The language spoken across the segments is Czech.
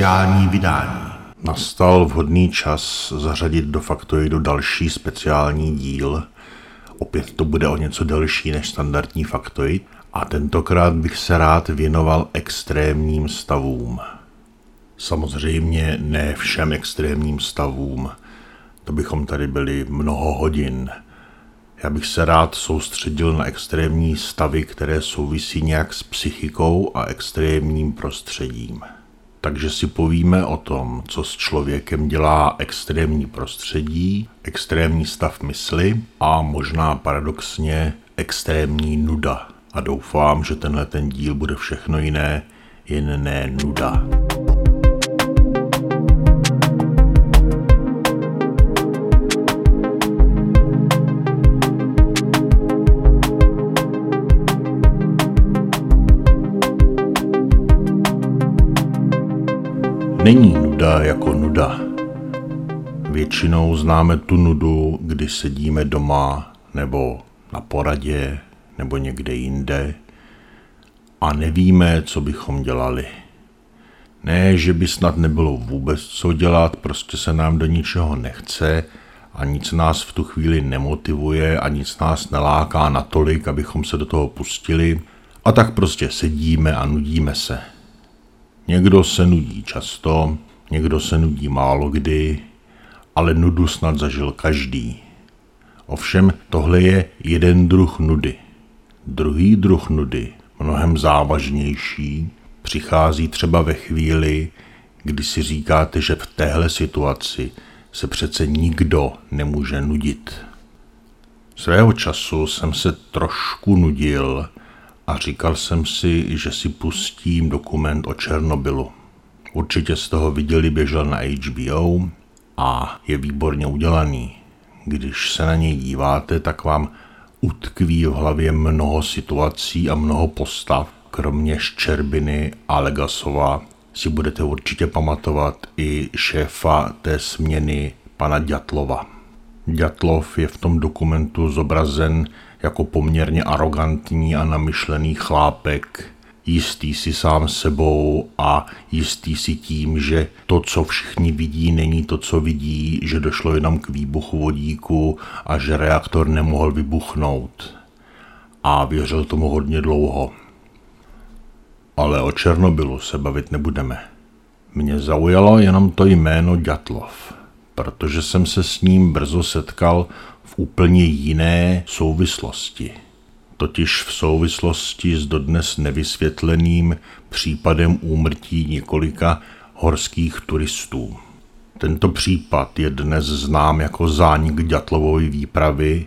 Speciální vydání. Nastal vhodný čas zařadit do Faktoidu další speciální díl. Opět to bude o něco delší než standardní Faktoid. A tentokrát bych se rád věnoval extrémním stavům. Samozřejmě ne všem extrémním stavům. To bychom tady byli mnoho hodin. Já bych se rád soustředil na extrémní stavy, které souvisí nějak s psychikou a extrémním prostředím. Takže si povíme o tom, co s člověkem dělá extrémní prostředí, extrémní stav mysli a možná paradoxně extrémní nuda. A doufám, že tenhle ten díl bude všechno jiné, jen ne nuda. Není nuda jako nuda. Většinou známe tu nudu, kdy sedíme doma nebo na poradě nebo někde jinde a nevíme, co bychom dělali. Ne, že by snad nebylo vůbec co dělat, prostě se nám do ničeho nechce a nic nás v tu chvíli nemotivuje a nic nás neláká natolik, abychom se do toho pustili a tak prostě sedíme a nudíme se. Někdo se nudí často, někdo se nudí málo kdy, ale nudu snad zažil každý. Ovšem tohle je jeden druh nudy. Druhý druh nudy, mnohem závažnější, přichází třeba ve chvíli, kdy si říkáte, že v téhle situaci se přece nikdo nemůže nudit. Svého času jsem se trošku nudil a říkal jsem si, že si pustím dokument o Černobylu. Určitě z toho viděli, běžel na HBO a je výborně udělaný. Když se na něj díváte, tak vám utkví v hlavě mnoho situací a mnoho postav, kromě Ščerbiny a Legasova si budete určitě pamatovat i šéfa té směny pana Ďatlova. Ďatlov je v tom dokumentu zobrazen jako poměrně arrogantní a namyšlený chlápek, jistý si sám sebou a jistý si tím, že to, co všichni vidí, není to, co vidí, že došlo jenom k výbuchu vodíku a že reaktor nemohl vybuchnout. A věřil tomu hodně dlouho. Ale o Černobylu se bavit nebudeme. Mě zaujalo jenom to jméno Ďatlov, protože jsem se s ním brzo setkal v úplně jiné souvislosti. Totiž v souvislosti s dodnes nevysvětleným případem úmrtí několika horských turistů. Tento případ je dnes znám jako zánik Ďatlovovy výpravy,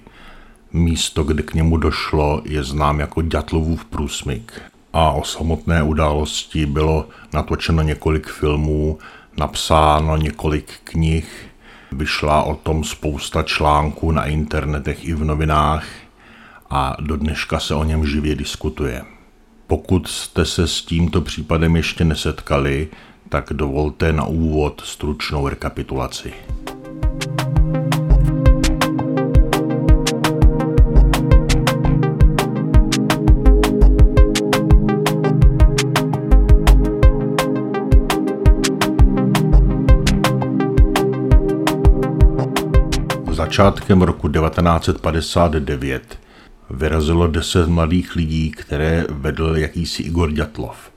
místo, kde k němu došlo, je znám jako Ďatlovův průsmyk. A o samotné události bylo natočeno několik filmů, napsáno několik knih, Vyšla o tom spousta článků na internetech i v novinách a do dneška se o něm živě diskutuje. Pokud jste se s tímto případem ještě nesetkali, tak dovolte na úvod stručnou rekapitulaci. Začátkem roku 1959 vyrazilo deset mladých lidí, které vedl jakýsi Igor Ďatlov.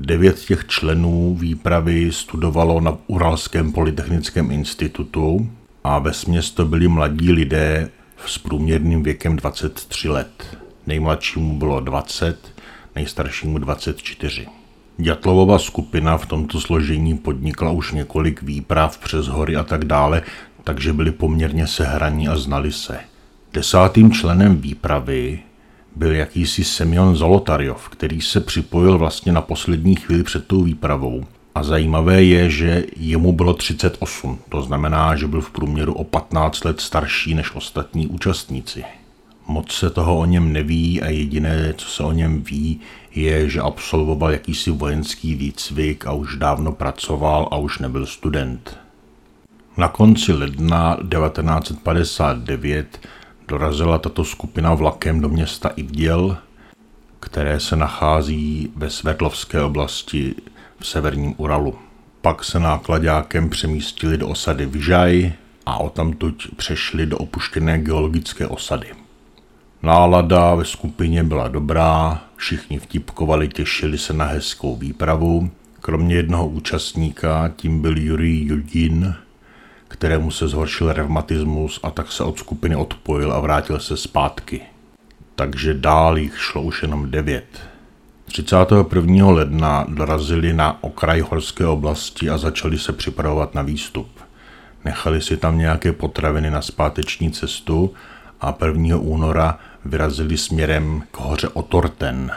Devět těch členů výpravy studovalo na Uralském polytechnickém institutu a ve to byli mladí lidé s průměrným věkem 23 let. Nejmladšímu bylo 20, nejstaršímu 24. Ďatlovova skupina v tomto složení podnikla už několik výprav přes hory a tak dále, takže byli poměrně sehraní a znali se. Desátým členem výpravy byl jakýsi Semyon Zolotaryov, který se připojil vlastně na poslední chvíli před tou výpravou. A zajímavé je, že jemu bylo 38, to znamená, že byl v průměru o 15 let starší než ostatní účastníci. Moc se toho o něm neví a jediné, co se o něm ví, je, že absolvoval jakýsi vojenský výcvik a už dávno pracoval a už nebyl student. Na konci ledna 1959 dorazila tato skupina vlakem do města Ivděl, které se nachází ve Svetlovské oblasti v severním Uralu. Pak se nákladákem přemístili do osady Vyžaj a odtamtud přešli do opuštěné geologické osady. Nálada ve skupině byla dobrá, všichni vtipkovali, těšili se na hezkou výpravu. Kromě jednoho účastníka, tím byl Jurij Judin, kterému se zhoršil revmatismus a tak se od skupiny odpojil a vrátil se zpátky. Takže dál jich šlo už jenom devět. 31. ledna dorazili na okraj horské oblasti a začali se připravovat na výstup. Nechali si tam nějaké potraviny na zpáteční cestu a 1. února vyrazili směrem k hoře Otorten.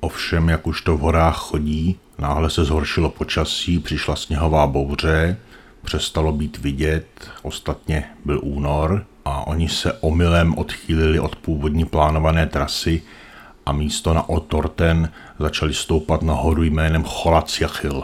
Ovšem, jak už to v horách chodí, náhle se zhoršilo počasí, přišla sněhová bouře, přestalo být vidět, ostatně byl únor a oni se omylem odchýlili od původní plánované trasy a místo na Otorten začali stoupat na horu jménem Cholaciachil.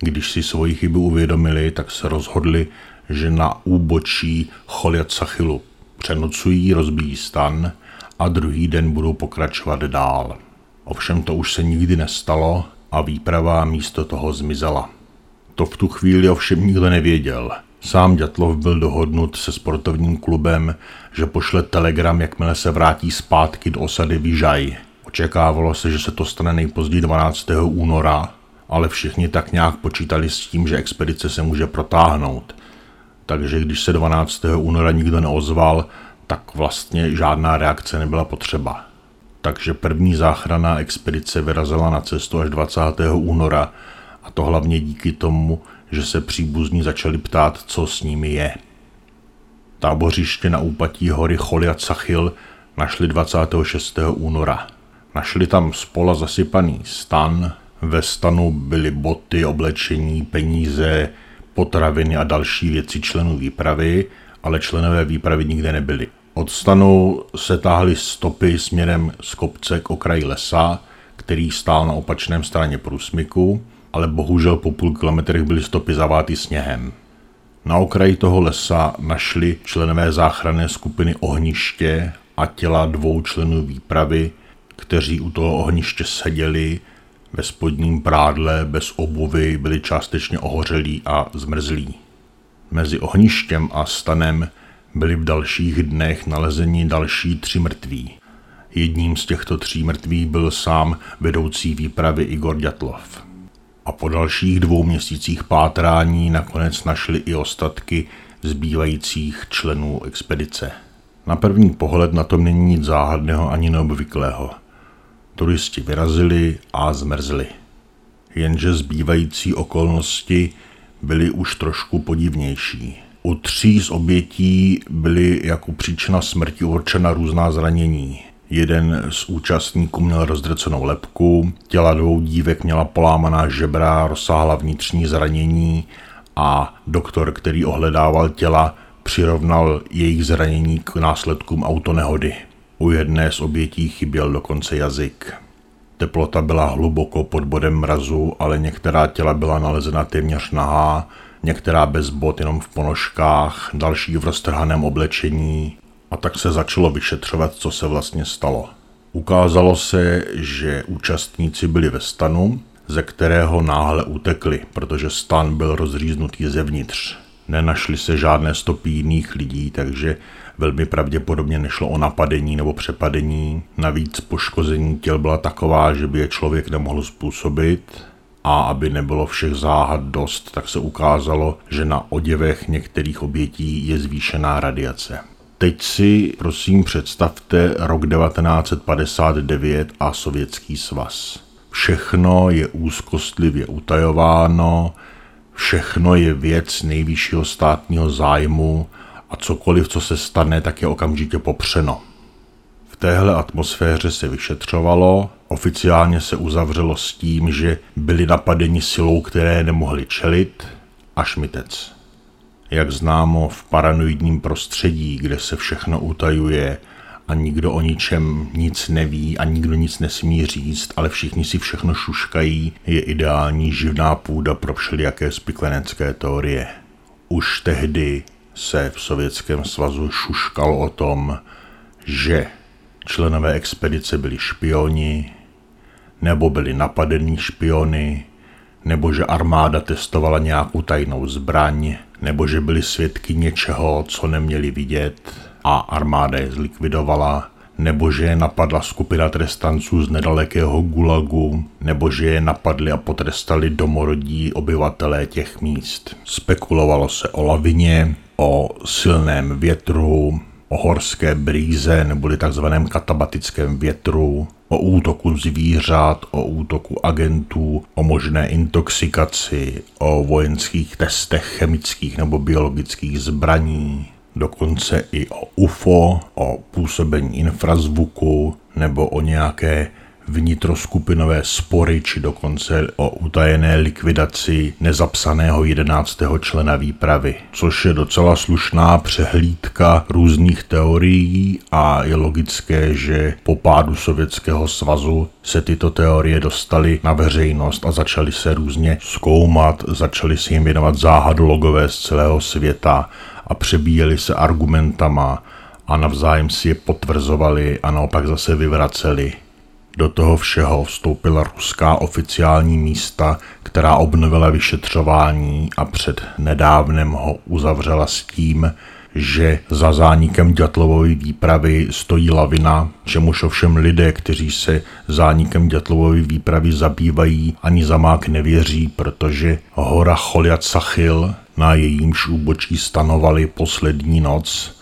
Když si svoji chybu uvědomili, tak se rozhodli, že na úbočí Cholaciachilu přenocují, rozbíjí stan a druhý den budou pokračovat dál. Ovšem to už se nikdy nestalo a výprava místo toho zmizela. To v tu chvíli ovšem nikdo nevěděl. Sám Ďatlov byl dohodnut se sportovním klubem, že pošle telegram, jakmile se vrátí zpátky do osady Vyžaj. Očekávalo se, že se to stane nejpozději 12. února, ale všichni tak nějak počítali s tím, že expedice se může protáhnout. Takže když se 12. února nikdo neozval, tak vlastně žádná reakce nebyla potřeba. Takže první záchranná expedice vyrazila na cestu až 20. února a to hlavně díky tomu, že se příbuzní začali ptát, co s nimi je. Tábořiště na úpatí hory Choliat Sachil našli 26. února. Našli tam spola zasypaný stan, ve stanu byly boty, oblečení, peníze, potraviny a další věci členů výpravy, ale členové výpravy nikde nebyli. Od stanu se táhly stopy směrem z kopce k okraji lesa, který stál na opačném straně průsmyku ale bohužel po půl kilometrech byly stopy zaváty sněhem. Na okraji toho lesa našli členové záchranné skupiny ohniště a těla dvou členů výpravy, kteří u toho ohniště seděli ve spodním prádle bez obuvy, byli částečně ohořelí a zmrzlí. Mezi ohništěm a stanem byli v dalších dnech nalezeni další tři mrtví. Jedním z těchto tří mrtvých byl sám vedoucí výpravy Igor Ďatlov a po dalších dvou měsících pátrání nakonec našli i ostatky zbývajících členů expedice. Na první pohled na tom není nic záhadného ani neobvyklého. Turisti vyrazili a zmrzli. Jenže zbývající okolnosti byly už trošku podivnější. U tří z obětí byly jako příčina smrti určena různá zranění. Jeden z účastníků měl rozdrcenou lepku, těla dvou dívek měla polámaná žebra, rozsáhla vnitřní zranění a doktor, který ohledával těla, přirovnal jejich zranění k následkům autonehody. U jedné z obětí chyběl dokonce jazyk. Teplota byla hluboko pod bodem mrazu, ale některá těla byla nalezena téměř nahá, některá bez bot jenom v ponožkách, další v roztrhaném oblečení, a tak se začalo vyšetřovat, co se vlastně stalo. Ukázalo se, že účastníci byli ve stanu, ze kterého náhle utekli, protože stan byl rozříznutý zevnitř. Nenašly se žádné stopy jiných lidí, takže velmi pravděpodobně nešlo o napadení nebo přepadení. Navíc poškození těl byla taková, že by je člověk nemohl způsobit. A aby nebylo všech záhad dost, tak se ukázalo, že na oděvech některých obětí je zvýšená radiace. Teď si prosím představte rok 1959 a Sovětský svaz. Všechno je úzkostlivě utajováno, všechno je věc nejvyššího státního zájmu a cokoliv, co se stane, tak je okamžitě popřeno. V téhle atmosféře se vyšetřovalo, oficiálně se uzavřelo s tím, že byli napadeni silou, které nemohli čelit, a šmitec. Jak známo v paranoidním prostředí, kde se všechno utajuje a nikdo o ničem nic neví a nikdo nic nesmí říct, ale všichni si všechno šuškají, je ideální živná půda pro všelijaké spiklenecké teorie. Už tehdy se v Sovětském svazu šuškalo o tom, že členové expedice byli špioni, nebo byli napadení špiony, nebo že armáda testovala nějakou tajnou zbraň, nebo že byli svědky něčeho, co neměli vidět a armáda je zlikvidovala, nebo že je napadla skupina trestanců z nedalekého Gulagu, nebo že je napadli a potrestali domorodí obyvatelé těch míst. Spekulovalo se o lavině, o silném větru, o horské brýze neboli takzvaném katabatickém větru, o útoku zvířat, o útoku agentů, o možné intoxikaci, o vojenských testech chemických nebo biologických zbraní, dokonce i o UFO, o působení infrazvuku nebo o nějaké vnitroskupinové spory či dokonce o utajené likvidaci nezapsaného jedenáctého člena výpravy, což je docela slušná přehlídka různých teorií a je logické, že po pádu Sovětského svazu se tyto teorie dostaly na veřejnost a začaly se různě zkoumat, začaly se jim věnovat záhadologové z celého světa a přebíjeli se argumentama a navzájem si je potvrzovali a naopak zase vyvraceli. Do toho všeho vstoupila ruská oficiální místa, která obnovila vyšetřování a před nedávnem ho uzavřela s tím, že za zánikem Ďatlovovy výpravy stojí lavina, čemuž ovšem lidé, kteří se zánikem Ďatlovovy výpravy zabývají, ani zamák nevěří, protože hora Choliat Sachil, na jejímž úbočí stanovali poslední noc,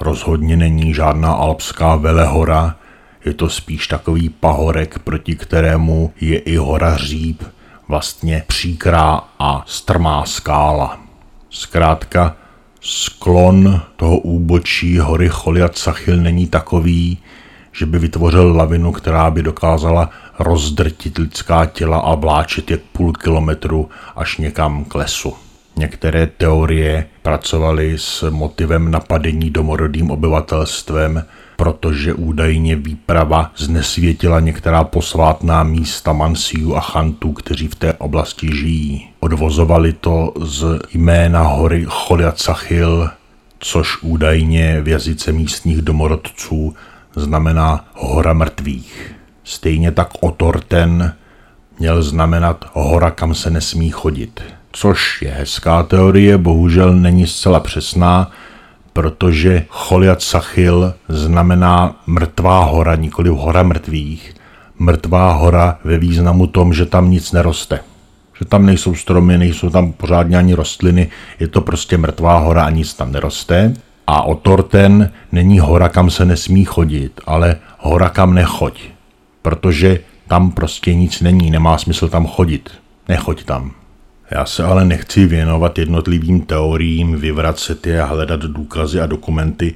rozhodně není žádná alpská velehora, je to spíš takový pahorek, proti kterému je i hora Říp, vlastně příkrá a strmá skála. Zkrátka, sklon toho úbočí hory Choliat Sachil není takový, že by vytvořil lavinu, která by dokázala rozdrtit lidská těla a vláčit jak půl kilometru až někam k lesu. Některé teorie pracovaly s motivem napadení domorodým obyvatelstvem, protože údajně výprava znesvětila některá posvátná místa Mansiů a Chantů, kteří v té oblasti žijí. Odvozovali to z jména hory Choliacachil, což údajně v jazyce místních domorodců znamená hora mrtvých. Stejně tak Otorten měl znamenat hora, kam se nesmí chodit. Což je hezká teorie, bohužel není zcela přesná, protože Choliat Sachil znamená mrtvá hora, nikoli hora mrtvých. Mrtvá hora ve významu tom, že tam nic neroste. Že tam nejsou stromy, nejsou tam pořádně ani rostliny, je to prostě mrtvá hora a nic tam neroste. A Otorten není hora, kam se nesmí chodit, ale hora, kam nechoď. Protože tam prostě nic není, nemá smysl tam chodit. Nechoď tam. Já se ale nechci věnovat jednotlivým teoriím, vyvracet je a hledat důkazy a dokumenty.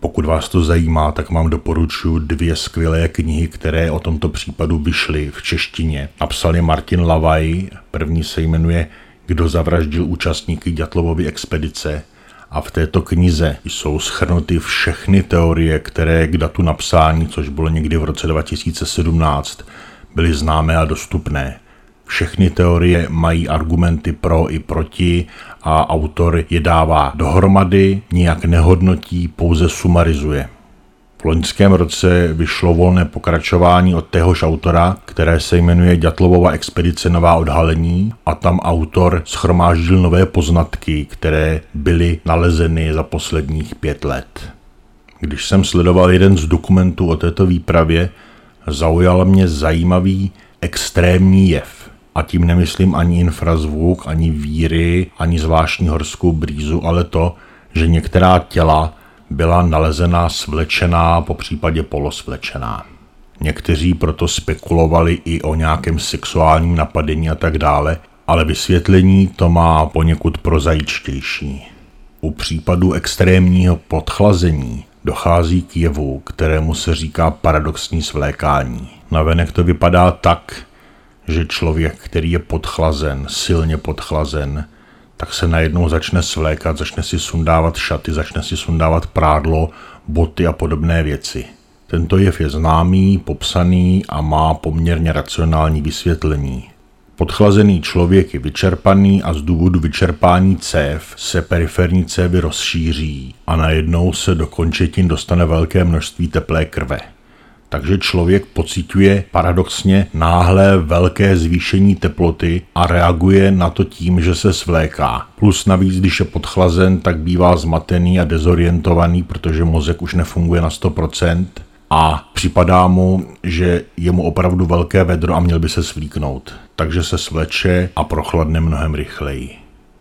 Pokud vás to zajímá, tak vám doporučuji dvě skvělé knihy, které o tomto případu vyšly v češtině. Napsal Martin Lavaj, první se jmenuje Kdo zavraždil účastníky Ďatlovovy expedice a v této knize jsou schrnuty všechny teorie, které k datu napsání, což bylo někdy v roce 2017, byly známé a dostupné. Všechny teorie mají argumenty pro i proti a autor je dává dohromady, nijak nehodnotí, pouze sumarizuje. V loňském roce vyšlo volné pokračování od téhož autora, které se jmenuje Ďatlovova expedice Nová odhalení a tam autor schromáždil nové poznatky, které byly nalezeny za posledních pět let. Když jsem sledoval jeden z dokumentů o této výpravě, zaujal mě zajímavý extrémní jev. A tím nemyslím ani infrazvuk, ani víry, ani zvláštní horskou brýzu, ale to, že některá těla byla nalezená svlečená, po případě polosvlečená. Někteří proto spekulovali i o nějakém sexuálním napadení a tak dále, ale vysvětlení to má poněkud prozajičtější. U případu extrémního podchlazení dochází k jevu, kterému se říká paradoxní svlékání. Navenek to vypadá tak, že člověk, který je podchlazen, silně podchlazen, tak se najednou začne svlékat, začne si sundávat šaty, začne si sundávat prádlo, boty a podobné věci. Tento jev je známý, popsaný a má poměrně racionální vysvětlení. Podchlazený člověk je vyčerpaný a z důvodu vyčerpání cév se periferní cévy rozšíří a najednou se do končetin dostane velké množství teplé krve. Takže člověk pociťuje paradoxně náhlé velké zvýšení teploty a reaguje na to tím, že se svléká. Plus navíc, když je podchlazen, tak bývá zmatený a dezorientovaný, protože mozek už nefunguje na 100% a připadá mu, že je mu opravdu velké vedro a měl by se svlíknout. Takže se svleče a prochladne mnohem rychleji.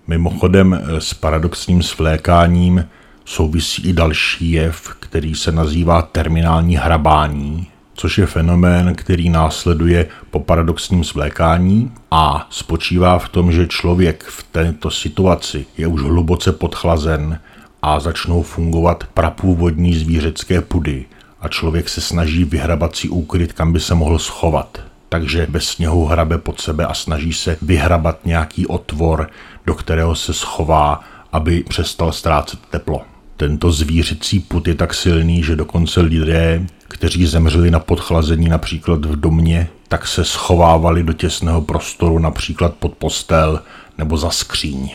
Mimochodem s paradoxním svlékáním souvisí i další jev, který se nazývá terminální hrabání, což je fenomén, který následuje po paradoxním svlékání a spočívá v tom, že člověk v této situaci je už hluboce podchlazen a začnou fungovat prapůvodní zvířecké pudy a člověk se snaží vyhrabat si úkryt, kam by se mohl schovat. Takže bez sněhu hrabe pod sebe a snaží se vyhrabat nějaký otvor, do kterého se schová, aby přestal ztrácet teplo. Tento zvířecí put je tak silný, že dokonce lidé, kteří zemřeli na podchlazení například v domě, tak se schovávali do těsného prostoru například pod postel nebo za skříň.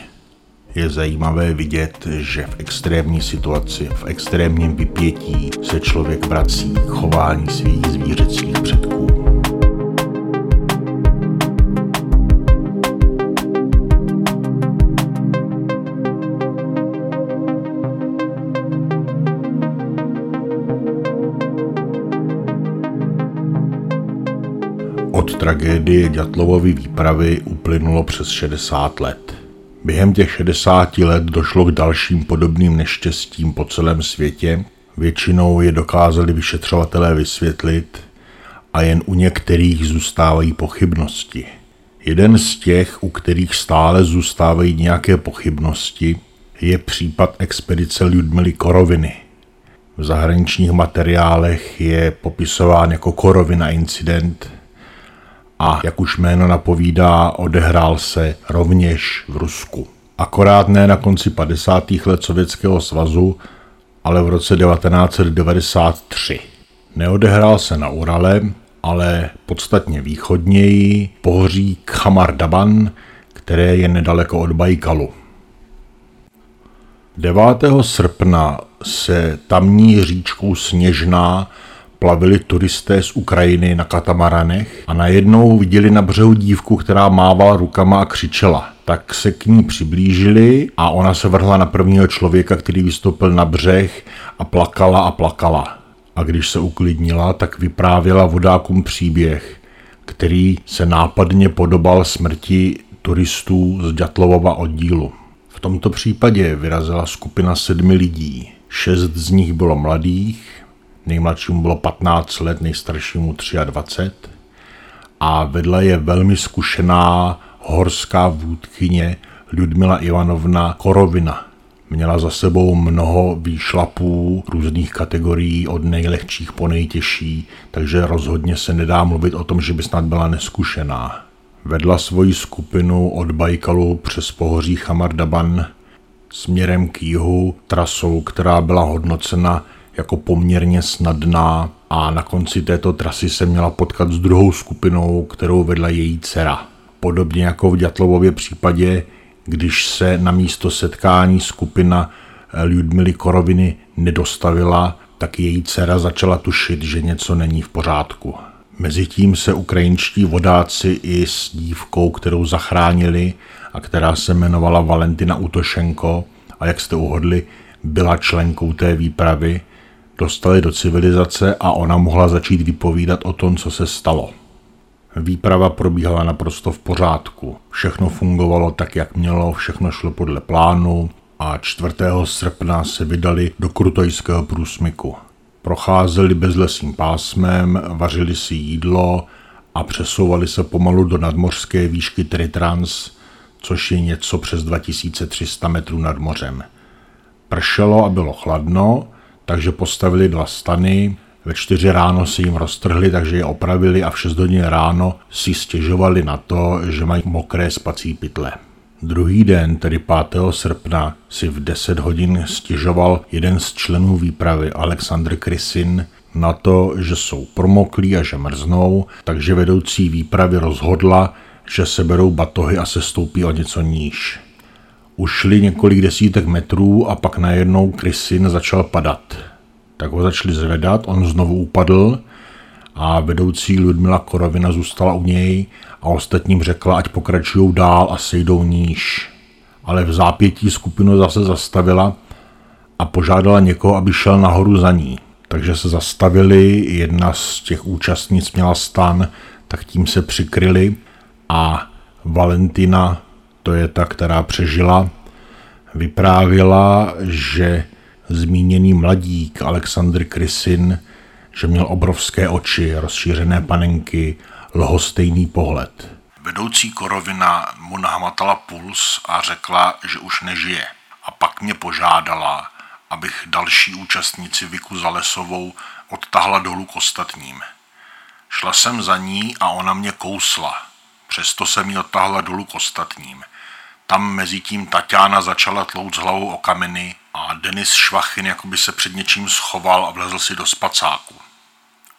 Je zajímavé vidět, že v extrémní situaci, v extrémním vypětí se člověk vrací k chování svých zvířecích předků. Od tragédie Ďatlovovy výpravy uplynulo přes 60 let. Během těch 60 let došlo k dalším podobným neštěstím po celém světě. Většinou je dokázali vyšetřovatelé vysvětlit a jen u některých zůstávají pochybnosti. Jeden z těch, u kterých stále zůstávají nějaké pochybnosti, je případ expedice Ludmily Koroviny. V zahraničních materiálech je popisován jako Korovina incident – a, jak už jméno napovídá, odehrál se rovněž v Rusku. Akorát ne na konci 50. let Sovětského svazu, ale v roce 1993. Neodehrál se na Urale, ale podstatně východněji pohoří Khamar Daban, které je nedaleko od Bajkalu. 9. srpna se tamní říčkou Sněžná plavili turisté z Ukrajiny na katamaranech a najednou viděli na břehu dívku, která mávala rukama a křičela. Tak se k ní přiblížili a ona se vrhla na prvního člověka, který vystoupil na břeh a plakala a plakala. A když se uklidnila, tak vyprávěla vodákům příběh, který se nápadně podobal smrti turistů z Ďatlovova oddílu. V tomto případě vyrazila skupina sedmi lidí. Šest z nich bylo mladých, nejmladšímu bylo 15 let, nejstaršímu 23 a vedle je velmi zkušená horská vůdkyně Ludmila Ivanovna Korovina. Měla za sebou mnoho výšlapů různých kategorií od nejlehčích po nejtěžší, takže rozhodně se nedá mluvit o tom, že by snad byla neskušená. Vedla svoji skupinu od Bajkalu přes pohoří Chamardaban směrem k jihu trasou, která byla hodnocena jako poměrně snadná a na konci této trasy se měla potkat s druhou skupinou, kterou vedla její dcera. Podobně jako v Ďatlovově případě, když se na místo setkání skupina Ludmily Koroviny nedostavila, tak její dcera začala tušit, že něco není v pořádku. Mezitím se ukrajinští vodáci i s dívkou, kterou zachránili a která se jmenovala Valentina Utošenko a jak jste uhodli, byla členkou té výpravy, dostali do civilizace a ona mohla začít vypovídat o tom, co se stalo. Výprava probíhala naprosto v pořádku. Všechno fungovalo tak, jak mělo, všechno šlo podle plánu a 4. srpna se vydali do Krutojského průsmyku. Procházeli bezlesým pásmem, vařili si jídlo a přesouvali se pomalu do nadmořské výšky Tritrans, což je něco přes 2300 metrů nad mořem. Pršelo a bylo chladno, takže postavili dva stany, ve čtyři ráno si jim roztrhli, takže je opravili a v 6 hodin ráno si stěžovali na to, že mají mokré spací pytle. Druhý den, tedy 5. srpna, si v 10 hodin stěžoval jeden z členů výpravy, Alexandr Krysin, na to, že jsou promoklí a že mrznou, takže vedoucí výpravy rozhodla, že se berou batohy a se stoupí o něco níž. Ušli několik desítek metrů a pak najednou Krysin začal padat. Tak ho začali zvedat, on znovu upadl, a vedoucí Ludmila Korovina zůstala u něj a ostatním řekla, ať pokračují dál a sejdou níž. Ale v zápětí skupinu zase zastavila a požádala někoho, aby šel nahoru za ní. Takže se zastavili, jedna z těch účastnic měla stan, tak tím se přikryli a Valentina, to je ta, která přežila, vyprávěla, že zmíněný mladík Alexandr Krysin, že měl obrovské oči, rozšířené panenky, lhostejný pohled. Vedoucí korovina mu nahmatala puls a řekla, že už nežije. A pak mě požádala, abych další účastníci Viku Zalesovou odtahla dolů k ostatním. Šla jsem za ní a ona mě kousla. Přesto jsem ji odtahla dolů k ostatním. Tam mezi tím Tatiana začala tlout s hlavou o kameny a Denis Švachin jakoby se před něčím schoval a vlezl si do spacáku.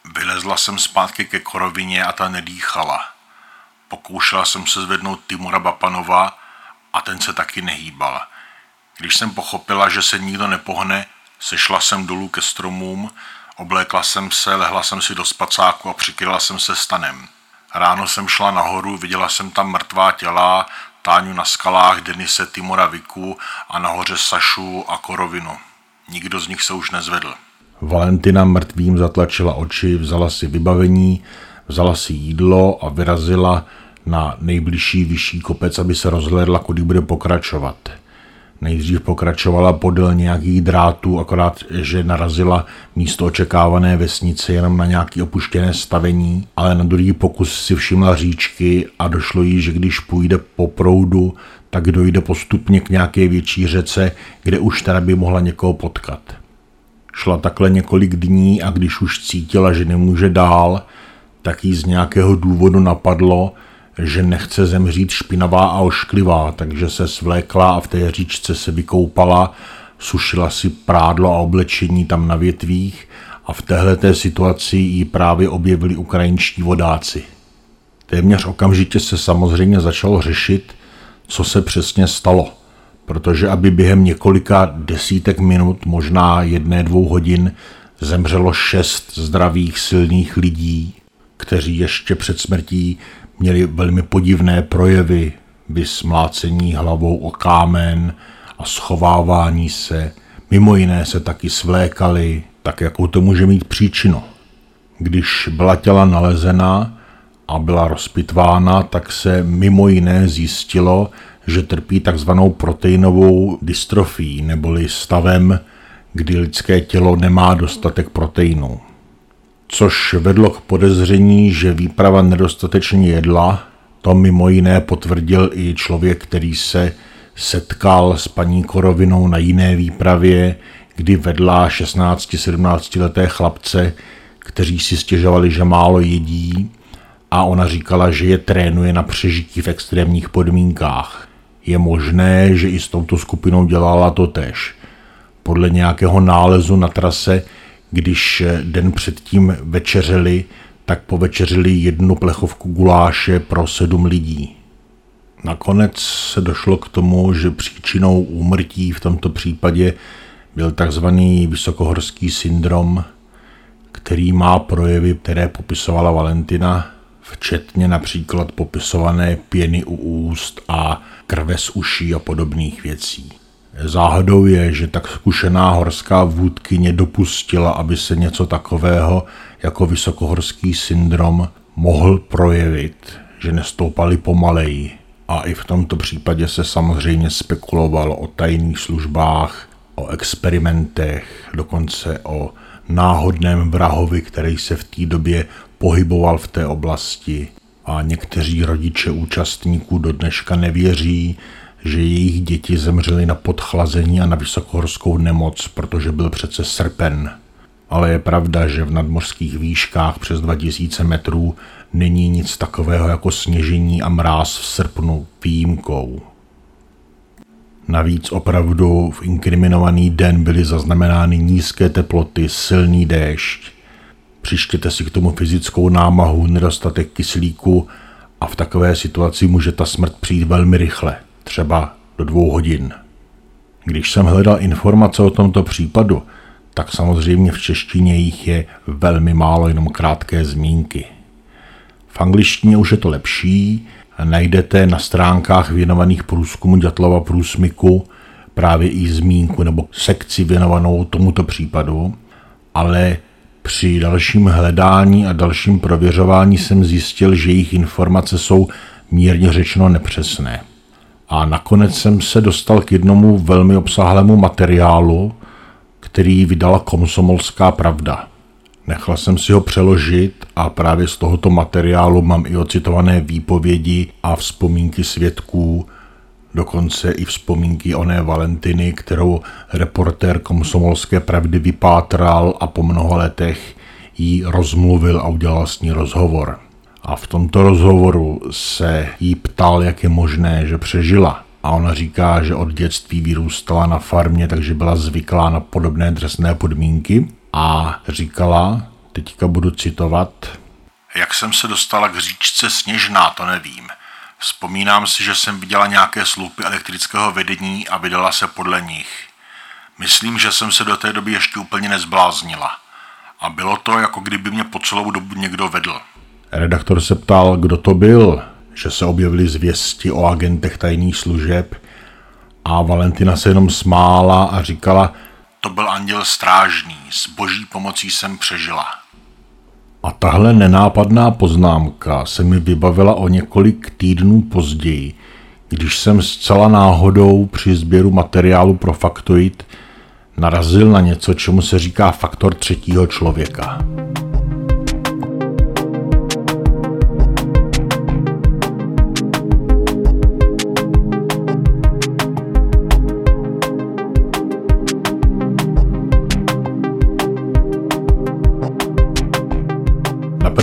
Vylezla jsem zpátky ke korovině a ta nedýchala. Pokoušela jsem se zvednout Timura Bapanova a ten se taky nehýbal. Když jsem pochopila, že se nikdo nepohne, sešla jsem dolů ke stromům, oblékla jsem se, lehla jsem si do spacáku a přikryla jsem se stanem. Ráno jsem šla nahoru, viděla jsem tam mrtvá těla, Táňu na skalách, Denise Timora Viku a nahoře Sašu a Korovinu. Nikdo z nich se už nezvedl. Valentina mrtvým zatlačila oči, vzala si vybavení, vzala si jídlo a vyrazila na nejbližší vyšší kopec, aby se rozhlédla, kudy bude pokračovat. Nejdřív pokračovala podél nějakých drátů, akorát, že narazila místo očekávané vesnice jenom na nějaké opuštěné stavení, ale na druhý pokus si všimla říčky a došlo jí, že když půjde po proudu, tak dojde postupně k nějaké větší řece, kde už teda by mohla někoho potkat. Šla takhle několik dní a když už cítila, že nemůže dál, tak jí z nějakého důvodu napadlo, že nechce zemřít špinavá a ošklivá, takže se svlékla a v té říčce se vykoupala, sušila si prádlo a oblečení tam na větvích a v téhleté situaci jí právě objevili ukrajinští vodáci. Téměř okamžitě se samozřejmě začalo řešit, co se přesně stalo, protože aby během několika desítek minut, možná jedné, dvou hodin, zemřelo šest zdravých, silných lidí, kteří ještě před smrtí měli velmi podivné projevy, vysmlácení hlavou o kámen a schovávání se. Mimo jiné se taky svlékali, tak jakou to může mít příčinu. Když byla těla nalezena a byla rozpitvána, tak se mimo jiné zjistilo, že trpí takzvanou proteinovou dystrofí, neboli stavem, kdy lidské tělo nemá dostatek proteinů což vedlo k podezření, že výprava nedostatečně jedla. To mimo jiné potvrdil i člověk, který se setkal s paní Korovinou na jiné výpravě, kdy vedla 16-17 leté chlapce, kteří si stěžovali, že málo jedí a ona říkala, že je trénuje na přežití v extrémních podmínkách. Je možné, že i s touto skupinou dělala to tež. Podle nějakého nálezu na trase když den předtím večeřeli, tak povečeřili jednu plechovku guláše pro sedm lidí. Nakonec se došlo k tomu, že příčinou úmrtí v tomto případě byl takzvaný vysokohorský syndrom, který má projevy, které popisovala Valentina, včetně například popisované pěny u úst a krve z uší a podobných věcí. Záhadou je, že tak zkušená horská vůdkyně dopustila, aby se něco takového jako vysokohorský syndrom mohl projevit, že nestoupali pomaleji. A i v tomto případě se samozřejmě spekulovalo o tajných službách, o experimentech, dokonce o náhodném vrahovi, který se v té době pohyboval v té oblasti. A někteří rodiče účastníků do dneška nevěří, že jejich děti zemřely na podchlazení a na vysokohorskou nemoc, protože byl přece srpen. Ale je pravda, že v nadmořských výškách přes 2000 metrů není nic takového jako sněžení a mráz v srpnu výjimkou. Navíc opravdu v inkriminovaný den byly zaznamenány nízké teploty, silný déšť. Přištěte si k tomu fyzickou námahu, nedostatek kyslíku a v takové situaci může ta smrt přijít velmi rychle třeba do dvou hodin. Když jsem hledal informace o tomto případu, tak samozřejmě v češtině jich je velmi málo, jenom krátké zmínky. V angličtině už je to lepší, najdete na stránkách věnovaných průzkumu Ďatlova průsmyku právě i zmínku nebo sekci věnovanou tomuto případu, ale při dalším hledání a dalším prověřování jsem zjistil, že jejich informace jsou mírně řečeno nepřesné. A nakonec jsem se dostal k jednomu velmi obsáhlému materiálu, který vydala Komsomolská pravda. Nechal jsem si ho přeložit a právě z tohoto materiálu mám i ocitované výpovědi a vzpomínky svědků, dokonce i vzpomínky oné Valentiny, kterou reportér Komsomolské pravdy vypátral a po mnoha letech jí rozmluvil a udělal s ní rozhovor. A v tomto rozhovoru se jí ptal, jak je možné, že přežila. A ona říká, že od dětství vyrůstala na farmě, takže byla zvyklá na podobné drsné podmínky. A říkala, teďka budu citovat, jak jsem se dostala k říčce Sněžná, to nevím. Vzpomínám si, že jsem viděla nějaké sloupy elektrického vedení a vydala se podle nich. Myslím, že jsem se do té doby ještě úplně nezbláznila. A bylo to, jako kdyby mě po celou dobu někdo vedl. Redaktor se ptal, kdo to byl, že se objevily zvěsti o agentech tajných služeb a Valentina se jenom smála a říkala, to byl anděl strážný, s boží pomocí jsem přežila. A tahle nenápadná poznámka se mi vybavila o několik týdnů později, když jsem zcela náhodou při sběru materiálu pro Faktoid narazil na něco, čemu se říká faktor třetího člověka.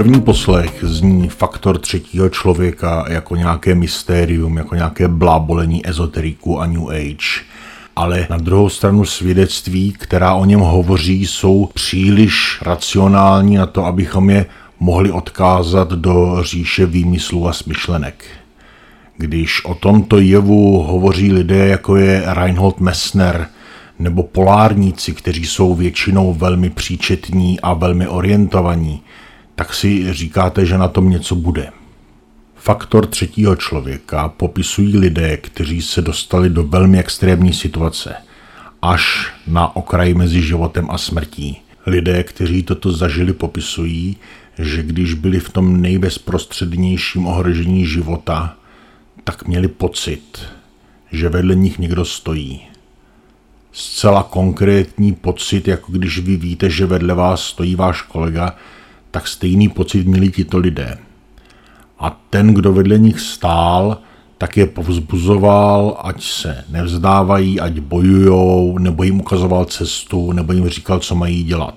První poslech zní faktor třetího člověka jako nějaké mystérium, jako nějaké blábolení ezoteriku a New Age. Ale na druhou stranu svědectví, která o něm hovoří, jsou příliš racionální na to, abychom je mohli odkázat do říše výmyslů a smyšlenek. Když o tomto jevu hovoří lidé, jako je Reinhold Messner, nebo polárníci, kteří jsou většinou velmi příčetní a velmi orientovaní, tak si říkáte, že na tom něco bude. Faktor třetího člověka popisují lidé, kteří se dostali do velmi extrémní situace, až na okraj mezi životem a smrtí. Lidé, kteří toto zažili, popisují, že když byli v tom nejbezprostřednějším ohrožení života, tak měli pocit, že vedle nich někdo stojí. Zcela konkrétní pocit, jako když vy víte, že vedle vás stojí váš kolega, tak stejný pocit měli tito lidé. A ten, kdo vedle nich stál, tak je povzbuzoval, ať se nevzdávají, ať bojujou, nebo jim ukazoval cestu, nebo jim říkal, co mají dělat.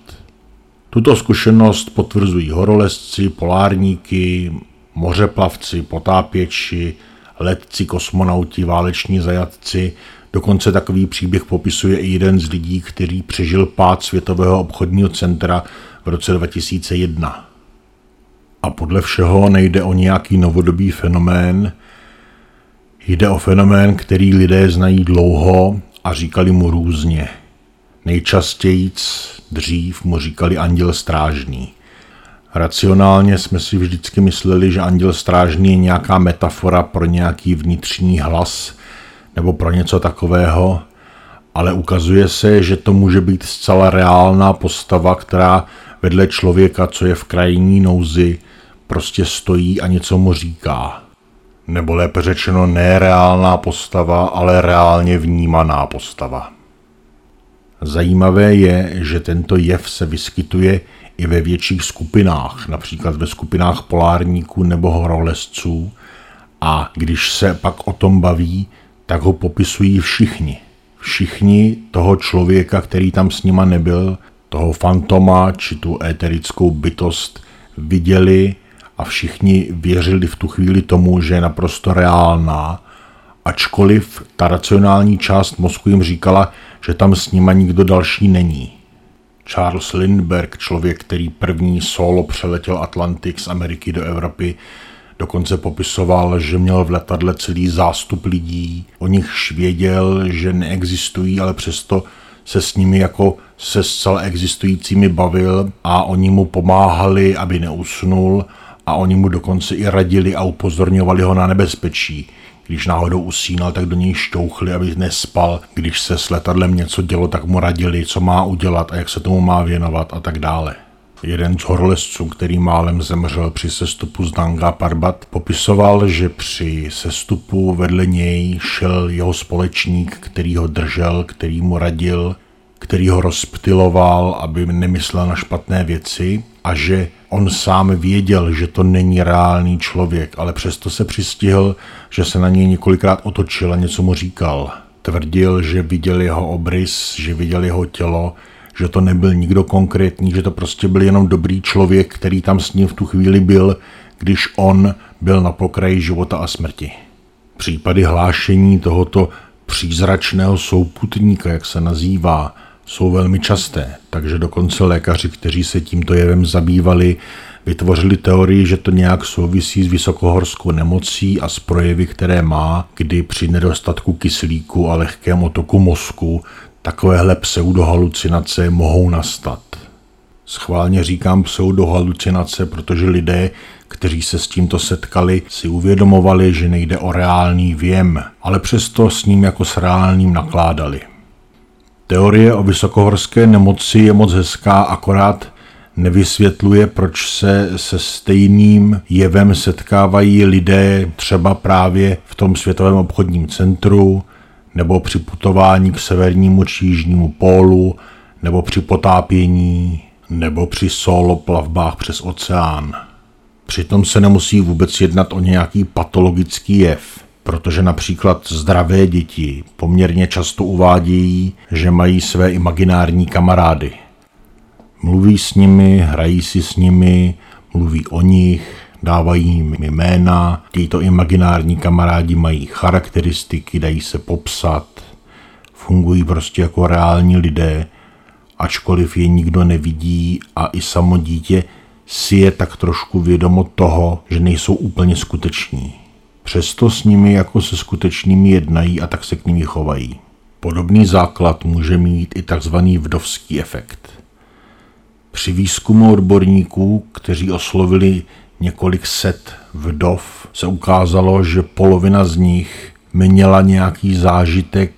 Tuto zkušenost potvrzují horolezci, polárníky, mořeplavci, potápěči, letci, kosmonauti, váleční zajatci. Dokonce takový příběh popisuje i jeden z lidí, který přežil pád Světového obchodního centra v roce 2001. A podle všeho nejde o nějaký novodobý fenomén, jde o fenomén, který lidé znají dlouho a říkali mu různě. Nejčastějíc dřív mu říkali anděl strážný. Racionálně jsme si vždycky mysleli, že anděl strážný je nějaká metafora pro nějaký vnitřní hlas nebo pro něco takového, ale ukazuje se, že to může být zcela reálná postava, která vedle člověka, co je v krajní nouzi, prostě stojí a něco mu říká. Nebo lépe řečeno nereálná postava, ale reálně vnímaná postava. Zajímavé je, že tento jev se vyskytuje i ve větších skupinách, například ve skupinách polárníků nebo horolezců, a když se pak o tom baví, tak ho popisují všichni. Všichni toho člověka, který tam s nima nebyl, toho fantoma či tu éterickou bytost viděli a všichni věřili v tu chvíli tomu, že je naprosto reálná, ačkoliv ta racionální část mozku jim říkala, že tam s nima nikdo další není. Charles Lindbergh, člověk, který první solo přeletěl Atlantik z Ameriky do Evropy, dokonce popisoval, že měl v letadle celý zástup lidí, o nich věděl, že neexistují, ale přesto se s nimi jako se zcela existujícími bavil a oni mu pomáhali, aby neusnul a oni mu dokonce i radili a upozorňovali ho na nebezpečí. Když náhodou usínal, tak do něj šťouchli, aby nespal. Když se s letadlem něco dělo, tak mu radili, co má udělat a jak se tomu má věnovat a tak dále. Jeden z horolezců, který málem zemřel při sestupu z Nanga Parbat, popisoval, že při sestupu vedle něj šel jeho společník, který ho držel, který mu radil, který ho rozptiloval, aby nemyslel na špatné věci a že on sám věděl, že to není reálný člověk, ale přesto se přistihl, že se na něj několikrát otočil a něco mu říkal. Tvrdil, že viděl jeho obrys, že viděl jeho tělo, že to nebyl nikdo konkrétní, že to prostě byl jenom dobrý člověk, který tam s ním v tu chvíli byl, když on byl na pokraji života a smrti. Případy hlášení tohoto přízračného souputníka, jak se nazývá, jsou velmi časté, takže dokonce lékaři, kteří se tímto jevem zabývali, vytvořili teorii, že to nějak souvisí s vysokohorskou nemocí a s projevy, které má, kdy při nedostatku kyslíku a lehkém otoku mozku takovéhle pseudohalucinace mohou nastat. Schválně říkám pseudohalucinace, protože lidé, kteří se s tímto setkali, si uvědomovali, že nejde o reálný věm, ale přesto s ním jako s reálným nakládali. Teorie o vysokohorské nemoci je moc hezká, akorát nevysvětluje, proč se se stejným jevem setkávají lidé třeba právě v tom světovém obchodním centru, nebo při putování k severnímu či jižnímu pólu, nebo při potápění, nebo při solo plavbách přes oceán. Přitom se nemusí vůbec jednat o nějaký patologický jev protože například zdravé děti poměrně často uvádějí, že mají své imaginární kamarády. Mluví s nimi, hrají si s nimi, mluví o nich, dávají jim jména, tyto imaginární kamarádi mají charakteristiky, dají se popsat, fungují prostě jako reální lidé, ačkoliv je nikdo nevidí a i samo dítě si je tak trošku vědomo toho, že nejsou úplně skuteční. Přesto s nimi jako se skutečnými jednají a tak se k nimi chovají. Podobný základ může mít i tzv. vdovský efekt. Při výzkumu odborníků, kteří oslovili několik set vdov, se ukázalo, že polovina z nich měla nějaký zážitek,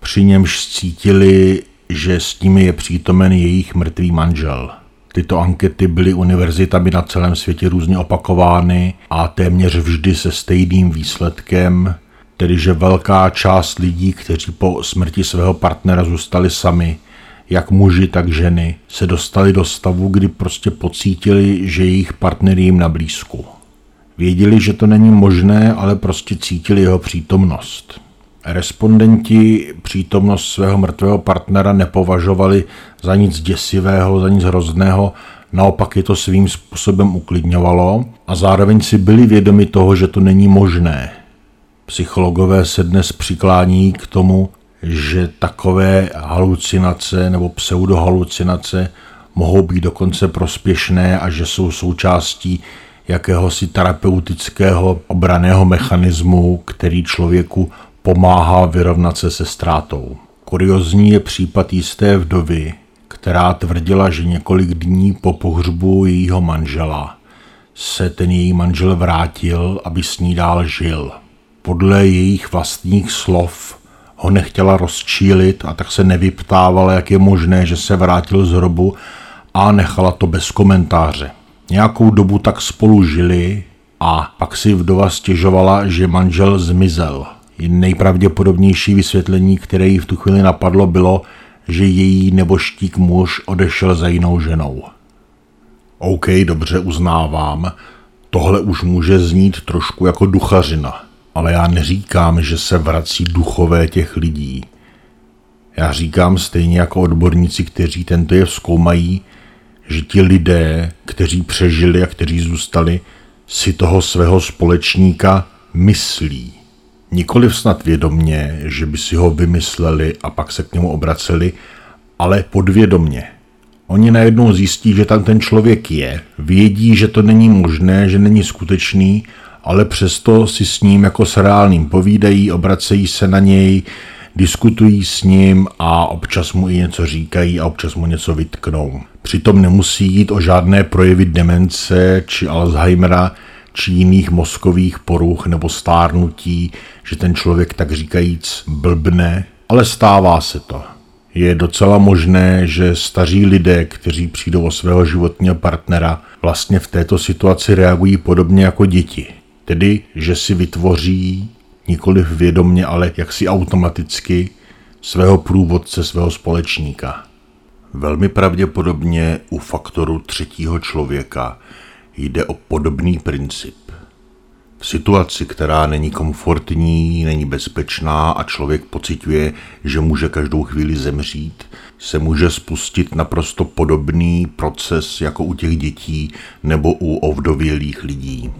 při němž cítili, že s nimi je přítomen jejich mrtvý manžel. Tyto ankety byly univerzitami na celém světě různě opakovány a téměř vždy se stejným výsledkem, tedy že velká část lidí, kteří po smrti svého partnera zůstali sami, jak muži, tak ženy, se dostali do stavu, kdy prostě pocítili, že jejich partner jim na blízku. Věděli, že to není možné, ale prostě cítili jeho přítomnost. Respondenti přítomnost svého mrtvého partnera nepovažovali za nic děsivého, za nic hrozného, naopak je to svým způsobem uklidňovalo a zároveň si byli vědomi toho, že to není možné. Psychologové se dnes přiklání k tomu, že takové halucinace nebo pseudohalucinace mohou být dokonce prospěšné a že jsou součástí jakéhosi terapeutického obraného mechanismu, který člověku pomáhá vyrovnat se se ztrátou. Kuriozní je případ jisté vdovy, která tvrdila, že několik dní po pohřbu jejího manžela se ten její manžel vrátil, aby s ní dál žil. Podle jejich vlastních slov ho nechtěla rozčílit a tak se nevyptávala, jak je možné, že se vrátil z hrobu a nechala to bez komentáře. Nějakou dobu tak spolu žili a pak si vdova stěžovala, že manžel zmizel – Nejpravděpodobnější vysvětlení, které jí v tu chvíli napadlo, bylo, že její neboštík muž odešel za jinou ženou. OK, dobře uznávám, tohle už může znít trošku jako duchařina, ale já neříkám, že se vrací duchové těch lidí. Já říkám stejně jako odborníci, kteří tento jev zkoumají, že ti lidé, kteří přežili a kteří zůstali, si toho svého společníka myslí. Nikoliv snad vědomně, že by si ho vymysleli a pak se k němu obraceli, ale podvědomně. Oni najednou zjistí, že tam ten člověk je, vědí, že to není možné, že není skutečný, ale přesto si s ním jako s reálným povídají, obracejí se na něj, diskutují s ním a občas mu i něco říkají a občas mu něco vytknou. Přitom nemusí jít o žádné projevy demence či Alzheimera, či jiných mozkových poruch nebo stárnutí, že ten člověk tak říkajíc blbne, ale stává se to. Je docela možné, že staří lidé, kteří přijdou o svého životního partnera, vlastně v této situaci reagují podobně jako děti. Tedy, že si vytvoří, nikoli vědomně, ale jaksi automaticky, svého průvodce, svého společníka. Velmi pravděpodobně u faktoru třetího člověka jde o podobný princip. V situaci, která není komfortní, není bezpečná a člověk pociťuje, že může každou chvíli zemřít, se může spustit naprosto podobný proces jako u těch dětí nebo u ovdovělých lidí.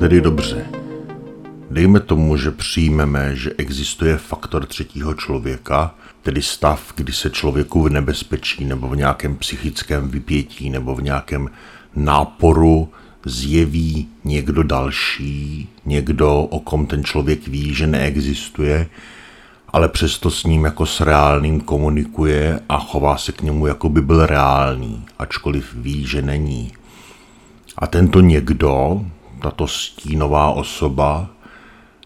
Tedy dobře. Dejme tomu, že přijmeme, že existuje faktor třetího člověka, tedy stav, kdy se člověku v nebezpečí nebo v nějakém psychickém vypětí nebo v nějakém náporu zjeví někdo další, někdo, o kom ten člověk ví, že neexistuje, ale přesto s ním jako s reálným komunikuje a chová se k němu, jako by byl reálný, ačkoliv ví, že není. A tento někdo, tato stínová osoba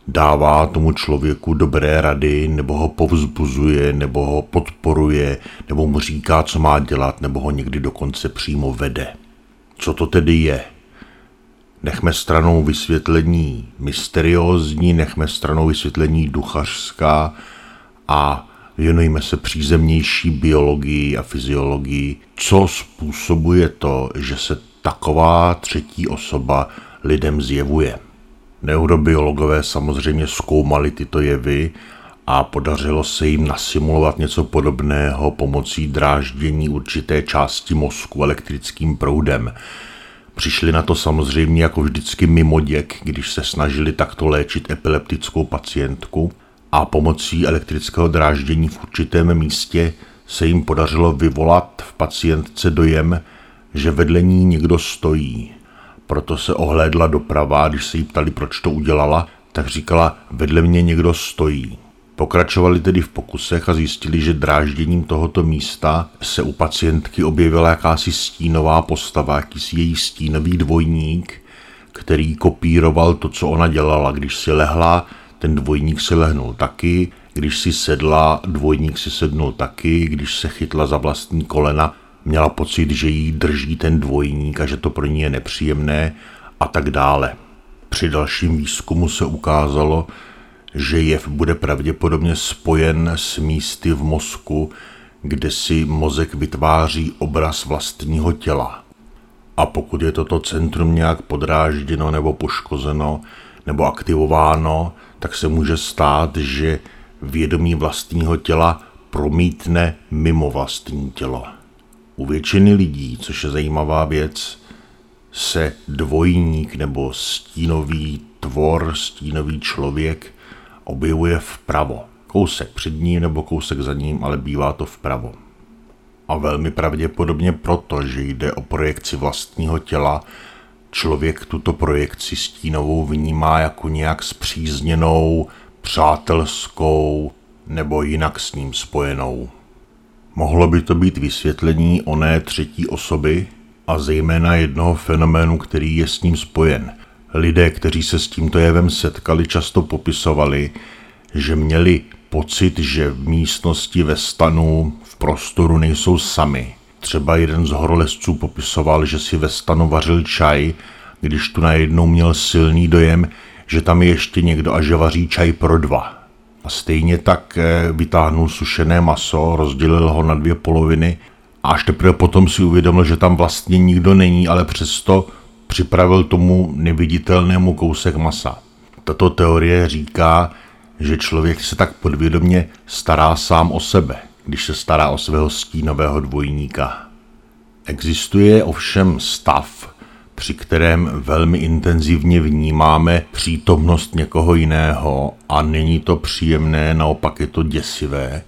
dává tomu člověku dobré rady, nebo ho povzbuzuje, nebo ho podporuje, nebo mu říká, co má dělat, nebo ho někdy dokonce přímo vede. Co to tedy je? Nechme stranou vysvětlení mysteriózní, nechme stranou vysvětlení duchařská a věnujme se přízemnější biologii a fyziologii, co způsobuje to, že se taková třetí osoba lidem zjevuje. Neurobiologové samozřejmě zkoumali tyto jevy a podařilo se jim nasimulovat něco podobného pomocí dráždění určité části mozku elektrickým proudem. Přišli na to samozřejmě jako vždycky mimoděk, když se snažili takto léčit epileptickou pacientku a pomocí elektrického dráždění v určitém místě se jim podařilo vyvolat v pacientce dojem, že vedle ní někdo stojí. Proto se ohlédla doprava, když se jí ptali, proč to udělala, tak říkala, vedle mě někdo stojí. Pokračovali tedy v pokusech a zjistili, že drážděním tohoto místa se u pacientky objevila jakási stínová postava, jakýsi její stínový dvojník, který kopíroval to, co ona dělala. Když si lehla, ten dvojník si lehnul taky, když si sedla, dvojník si sednul taky, když se chytla za vlastní kolena, měla pocit, že jí drží ten dvojník a že to pro ní je nepříjemné a tak dále. Při dalším výzkumu se ukázalo, že jev bude pravděpodobně spojen s místy v mozku, kde si mozek vytváří obraz vlastního těla. A pokud je toto centrum nějak podrážděno nebo poškozeno nebo aktivováno, tak se může stát, že vědomí vlastního těla promítne mimo vlastní tělo. U většiny lidí, což je zajímavá věc, se dvojník nebo stínový tvor, stínový člověk objevuje vpravo. Kousek před ním nebo kousek za ním, ale bývá to vpravo. A velmi pravděpodobně proto, že jde o projekci vlastního těla, člověk tuto projekci stínovou vnímá jako nějak zpřízněnou, přátelskou nebo jinak s ním spojenou. Mohlo by to být vysvětlení oné třetí osoby a zejména jednoho fenoménu, který je s ním spojen. Lidé, kteří se s tímto jevem setkali, často popisovali, že měli pocit, že v místnosti ve stanu v prostoru nejsou sami. Třeba jeden z horolezců popisoval, že si ve stanu vařil čaj, když tu najednou měl silný dojem, že tam je ještě někdo a že vaří čaj pro dva. A stejně tak eh, vytáhnul sušené maso, rozdělil ho na dvě poloviny a až teprve potom si uvědomil, že tam vlastně nikdo není, ale přesto připravil tomu neviditelnému kousek masa. Tato teorie říká, že člověk se tak podvědomě stará sám o sebe, když se stará o svého stínového dvojníka. Existuje ovšem stav, při kterém velmi intenzivně vnímáme přítomnost někoho jiného a není to příjemné, naopak je to děsivé.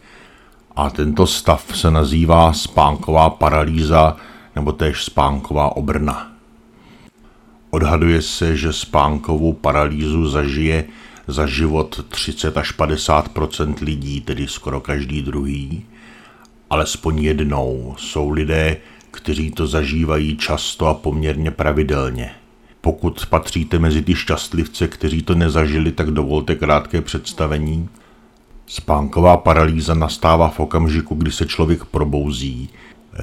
A tento stav se nazývá spánková paralýza nebo též spánková obrna. Odhaduje se, že spánkovou paralýzu zažije za život 30 až 50% lidí, tedy skoro každý druhý. Alespoň jednou jsou lidé, kteří to zažívají často a poměrně pravidelně. Pokud patříte mezi ty šťastlivce, kteří to nezažili, tak dovolte krátké představení. Spánková paralýza nastává v okamžiku, kdy se člověk probouzí.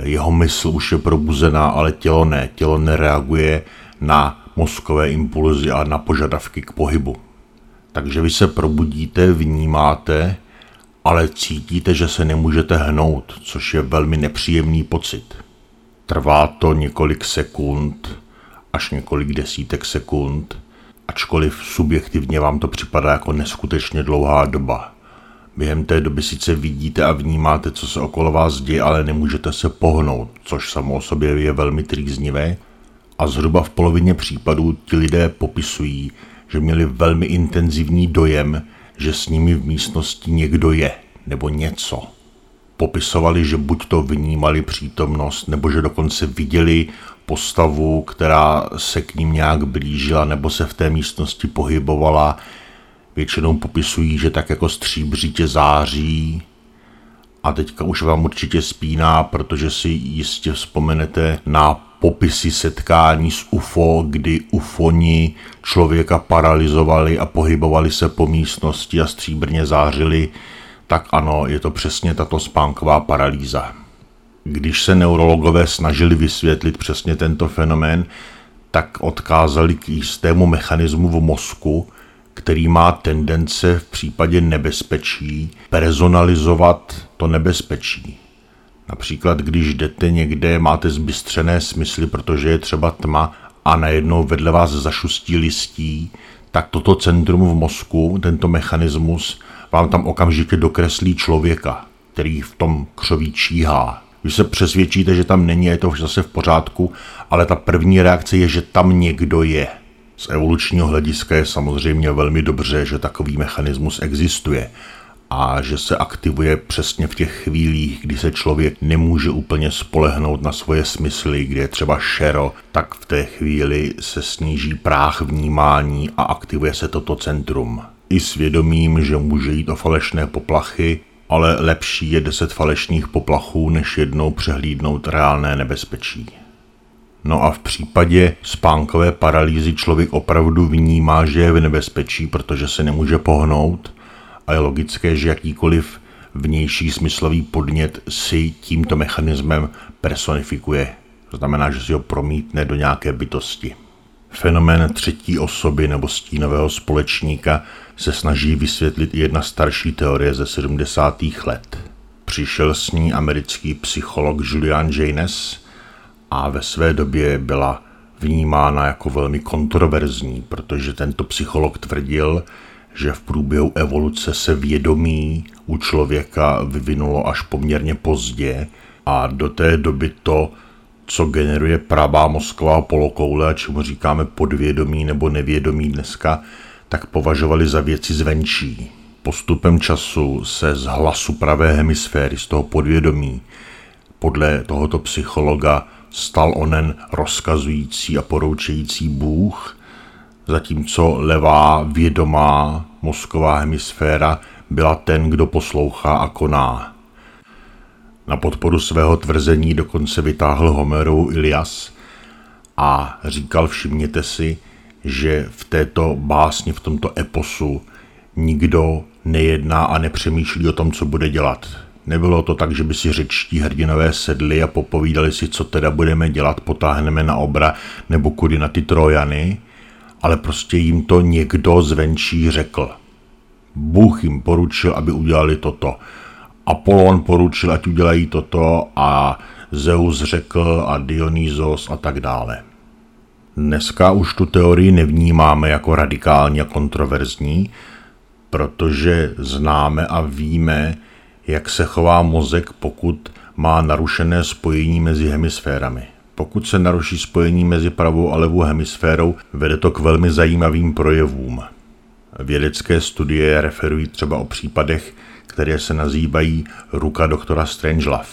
Jeho mysl už je probuzená, ale tělo ne. Tělo nereaguje na mozkové impulzy a na požadavky k pohybu. Takže vy se probudíte, vnímáte, ale cítíte, že se nemůžete hnout, což je velmi nepříjemný pocit. Trvá to několik sekund, až několik desítek sekund, ačkoliv subjektivně vám to připadá jako neskutečně dlouhá doba. Během té doby sice vidíte a vnímáte, co se okolo vás děje, ale nemůžete se pohnout, což samo o sobě je velmi trýznivé. A zhruba v polovině případů ti lidé popisují, že měli velmi intenzivní dojem, že s nimi v místnosti někdo je nebo něco. Popisovali, že buď to vnímali přítomnost, nebo že dokonce viděli postavu, která se k ním nějak blížila nebo se v té místnosti pohybovala. Většinou popisují, že tak jako stříbřitě září, a teďka už vám určitě spíná, protože si jistě vzpomenete na popisy setkání s UFO, kdy UFOni člověka paralizovali a pohybovali se po místnosti a stříbrně zářili, tak ano, je to přesně tato spánková paralýza. Když se neurologové snažili vysvětlit přesně tento fenomén, tak odkázali k jistému mechanismu v mozku, který má tendence v případě nebezpečí personalizovat to nebezpečí. Například, když jdete někde, máte zbystřené smysly, protože je třeba tma a najednou vedle vás zašustí listí, tak toto centrum v mozku, tento mechanismus, vám tam okamžitě dokreslí člověka, který v tom křoví číhá. Vy se přesvědčíte, že tam není, je to zase v pořádku, ale ta první reakce je, že tam někdo je. Z evolučního hlediska je samozřejmě velmi dobře, že takový mechanismus existuje a že se aktivuje přesně v těch chvílích, kdy se člověk nemůže úplně spolehnout na svoje smysly, kdy je třeba šero, tak v té chvíli se sníží práh vnímání a aktivuje se toto centrum. I svědomím, že může jít o falešné poplachy, ale lepší je deset falešných poplachů, než jednou přehlídnout reálné nebezpečí. No a v případě spánkové paralýzy člověk opravdu vnímá, že je v nebezpečí, protože se nemůže pohnout a je logické, že jakýkoliv vnější smyslový podnět si tímto mechanismem personifikuje. To znamená, že si ho promítne do nějaké bytosti. Fenomén třetí osoby nebo stínového společníka se snaží vysvětlit i jedna starší teorie ze 70. let. Přišel s ní americký psycholog Julian Jaynes a ve své době byla vnímána jako velmi kontroverzní, protože tento psycholog tvrdil, že v průběhu evoluce se vědomí u člověka vyvinulo až poměrně pozdě a do té doby to, co generuje pravá mozková polokoule, a čemu říkáme podvědomí nebo nevědomí dneska, tak považovali za věci zvenčí. Postupem času se z hlasu pravé hemisféry, z toho podvědomí, podle tohoto psychologa stal onen rozkazující a poroučející Bůh, zatímco levá vědomá mozková hemisféra byla ten, kdo poslouchá a koná. Na podporu svého tvrzení dokonce vytáhl Homeru Ilias a říkal všimněte si, že v této básni, v tomto eposu nikdo nejedná a nepřemýšlí o tom, co bude dělat. Nebylo to tak, že by si řečtí hrdinové sedli a popovídali si, co teda budeme dělat, potáhneme na obra nebo kudy na ty trojany, ale prostě jim to někdo zvenčí řekl. Bůh jim poručil, aby udělali toto. Apollon poručil, ať udělají toto a Zeus řekl a Dionysos a tak dále. Dneska už tu teorii nevnímáme jako radikálně a kontroverzní, protože známe a víme, jak se chová mozek, pokud má narušené spojení mezi hemisférami. Pokud se naruší spojení mezi pravou a levou hemisférou, vede to k velmi zajímavým projevům. Vědecké studie referují třeba o případech, které se nazývají ruka doktora Strangelove,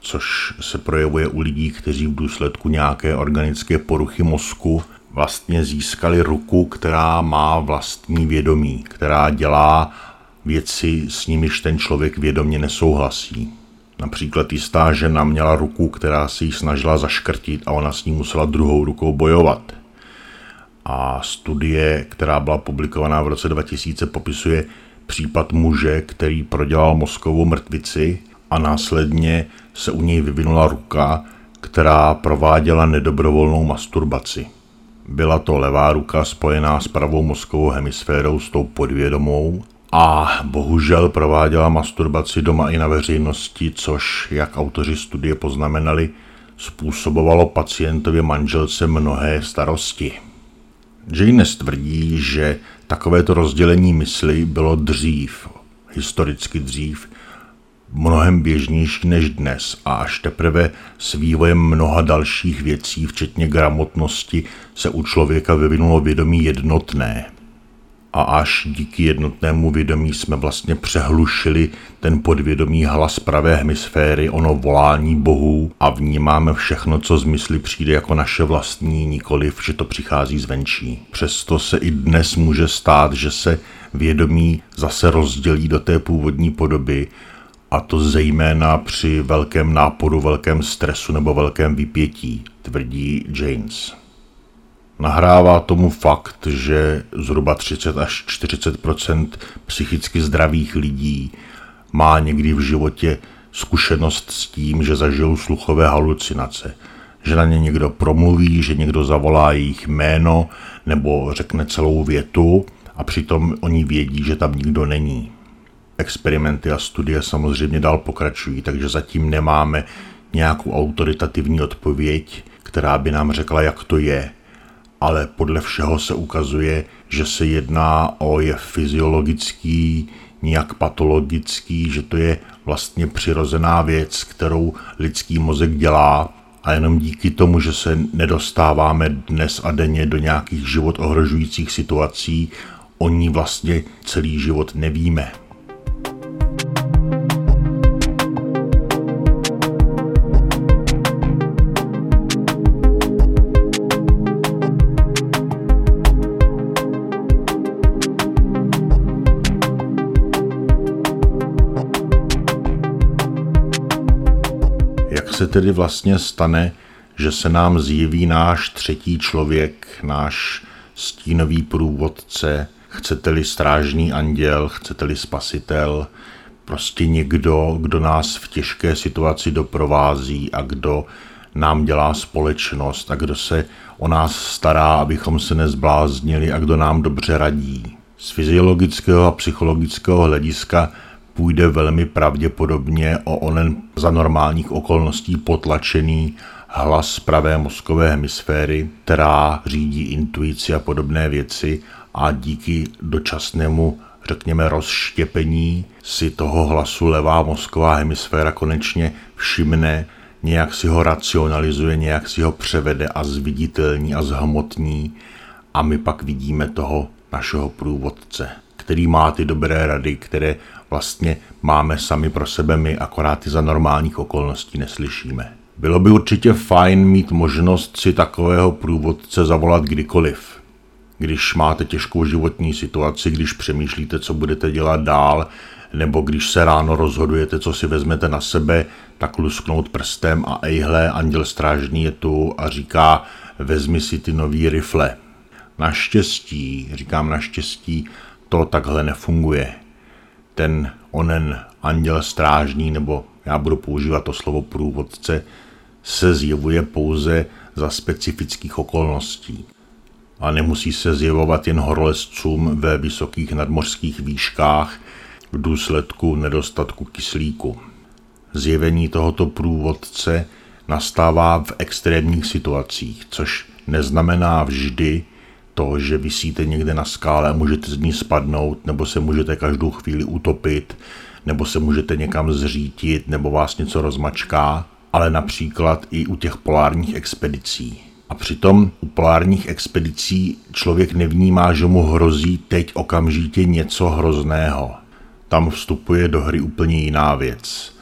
což se projevuje u lidí, kteří v důsledku nějaké organické poruchy mozku vlastně získali ruku, která má vlastní vědomí, která dělá věci, s nimiž ten člověk vědomě nesouhlasí. Například jistá žena měla ruku, která si ji snažila zaškrtit a ona s ní musela druhou rukou bojovat. A studie, která byla publikovaná v roce 2000, popisuje případ muže, který prodělal mozkovou mrtvici a následně se u něj vyvinula ruka, která prováděla nedobrovolnou masturbaci. Byla to levá ruka spojená s pravou mozkovou hemisférou s tou podvědomou a bohužel prováděla masturbaci doma i na veřejnosti, což, jak autoři studie poznamenali, způsobovalo pacientově manželce mnohé starosti. Jaynes tvrdí, že takovéto rozdělení mysli bylo dřív, historicky dřív, mnohem běžnější než dnes a až teprve s vývojem mnoha dalších věcí, včetně gramotnosti, se u člověka vyvinulo vědomí jednotné – a až díky jednotnému vědomí jsme vlastně přehlušili ten podvědomý hlas pravé hemisféry, ono volání bohů a vnímáme všechno, co z mysli přijde jako naše vlastní, nikoliv, že to přichází zvenčí. Přesto se i dnes může stát, že se vědomí zase rozdělí do té původní podoby, a to zejména při velkém náporu, velkém stresu nebo velkém vypětí, tvrdí James. Nahrává tomu fakt, že zhruba 30 až 40% psychicky zdravých lidí má někdy v životě zkušenost s tím, že zažijou sluchové halucinace. Že na ně někdo promluví, že někdo zavolá jejich jméno nebo řekne celou větu a přitom oni vědí, že tam nikdo není. Experimenty a studie samozřejmě dál pokračují, takže zatím nemáme nějakou autoritativní odpověď, která by nám řekla, jak to je ale podle všeho se ukazuje, že se jedná o je fyziologický, nijak patologický, že to je vlastně přirozená věc, kterou lidský mozek dělá a jenom díky tomu, že se nedostáváme dnes a denně do nějakých život ohrožujících situací, o ní vlastně celý život nevíme. Se tedy vlastně stane, že se nám zjeví náš třetí člověk, náš stínový průvodce, chcete-li strážný anděl, chcete-li spasitel, prostě někdo, kdo nás v těžké situaci doprovází a kdo nám dělá společnost a kdo se o nás stará, abychom se nezbláznili a kdo nám dobře radí. Z fyziologického a psychologického hlediska půjde velmi pravděpodobně o onen za normálních okolností potlačený hlas pravé mozkové hemisféry, která řídí intuici a podobné věci a díky dočasnému řekněme, rozštěpení si toho hlasu levá mozková hemisféra konečně všimne, nějak si ho racionalizuje, nějak si ho převede a zviditelní a zhmotní. A my pak vidíme toho našeho průvodce, který má ty dobré rady, které vlastně máme sami pro sebe my, akorát ty za normálních okolností neslyšíme. Bylo by určitě fajn mít možnost si takového průvodce zavolat kdykoliv. Když máte těžkou životní situaci, když přemýšlíte, co budete dělat dál, nebo když se ráno rozhodujete, co si vezmete na sebe, tak lusknout prstem a ejhle, anděl strážný je tu a říká, vezmi si ty nový rifle. Naštěstí, říkám naštěstí, to takhle nefunguje ten onen anděl strážný, nebo já budu používat to slovo průvodce, se zjevuje pouze za specifických okolností. A nemusí se zjevovat jen horolezcům ve vysokých nadmořských výškách v důsledku nedostatku kyslíku. Zjevení tohoto průvodce nastává v extrémních situacích, což neznamená vždy, to, že vysíte někde na skále a můžete z ní spadnout, nebo se můžete každou chvíli utopit, nebo se můžete někam zřítit, nebo vás něco rozmačká, ale například i u těch polárních expedicí. A přitom u polárních expedicí člověk nevnímá, že mu hrozí teď okamžitě něco hrozného. Tam vstupuje do hry úplně jiná věc.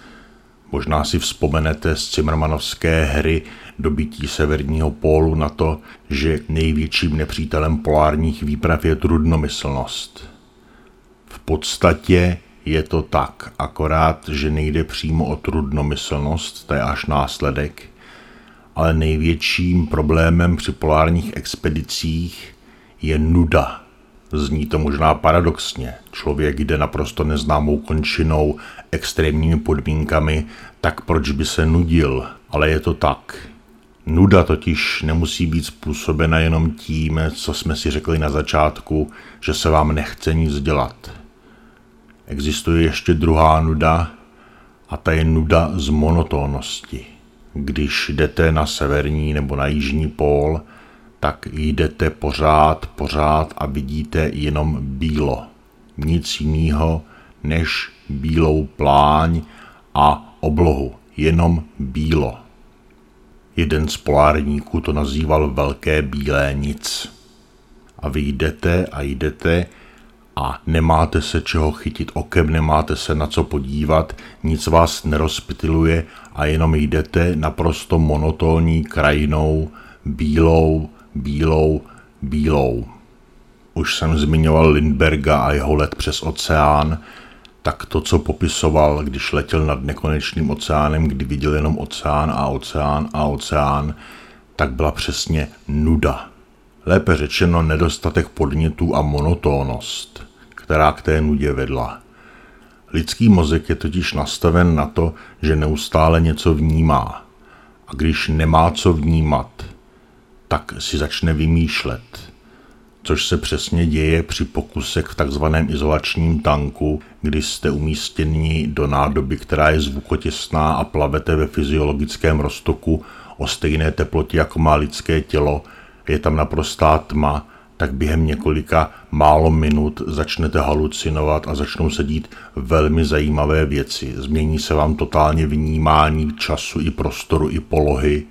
Možná si vzpomenete z Cimrmanovské hry dobytí severního pólu na to, že největším nepřítelem polárních výprav je trudnomyslnost. V podstatě je to tak, akorát, že nejde přímo o trudnomyslnost, to je až následek, ale největším problémem při polárních expedicích je nuda. Zní to možná paradoxně. Člověk jde naprosto neznámou končinou, extrémními podmínkami, tak proč by se nudil? Ale je to tak. Nuda totiž nemusí být způsobena jenom tím, co jsme si řekli na začátku, že se vám nechce nic dělat. Existuje ještě druhá nuda a ta je nuda z monotónnosti. Když jdete na severní nebo na jižní pól, tak jdete pořád, pořád a vidíte jenom bílo. Nic jiného než bílou pláň a oblohu. Jenom bílo. Jeden z polárníků to nazýval velké bílé nic. A vy jdete a jdete a nemáte se čeho chytit okem, nemáte se na co podívat, nic vás nerozptiluje a jenom jdete naprosto monotónní krajinou, bílou, bílou, bílou. Už jsem zmiňoval Lindberga a jeho let přes oceán, tak to, co popisoval, když letěl nad nekonečným oceánem, kdy viděl jenom oceán a oceán a oceán, tak byla přesně nuda. Lépe řečeno nedostatek podnětů a monotónnost, která k té nudě vedla. Lidský mozek je totiž nastaven na to, že neustále něco vnímá. A když nemá co vnímat, tak si začne vymýšlet což se přesně děje při pokusech v takzvaném izolačním tanku, kdy jste umístěni do nádoby, která je zvukotěsná a plavete ve fyziologickém roztoku o stejné teplotě jako má lidské tělo, je tam naprostá tma, tak během několika málo minut začnete halucinovat a začnou se dít velmi zajímavé věci. Změní se vám totálně vnímání času i prostoru i polohy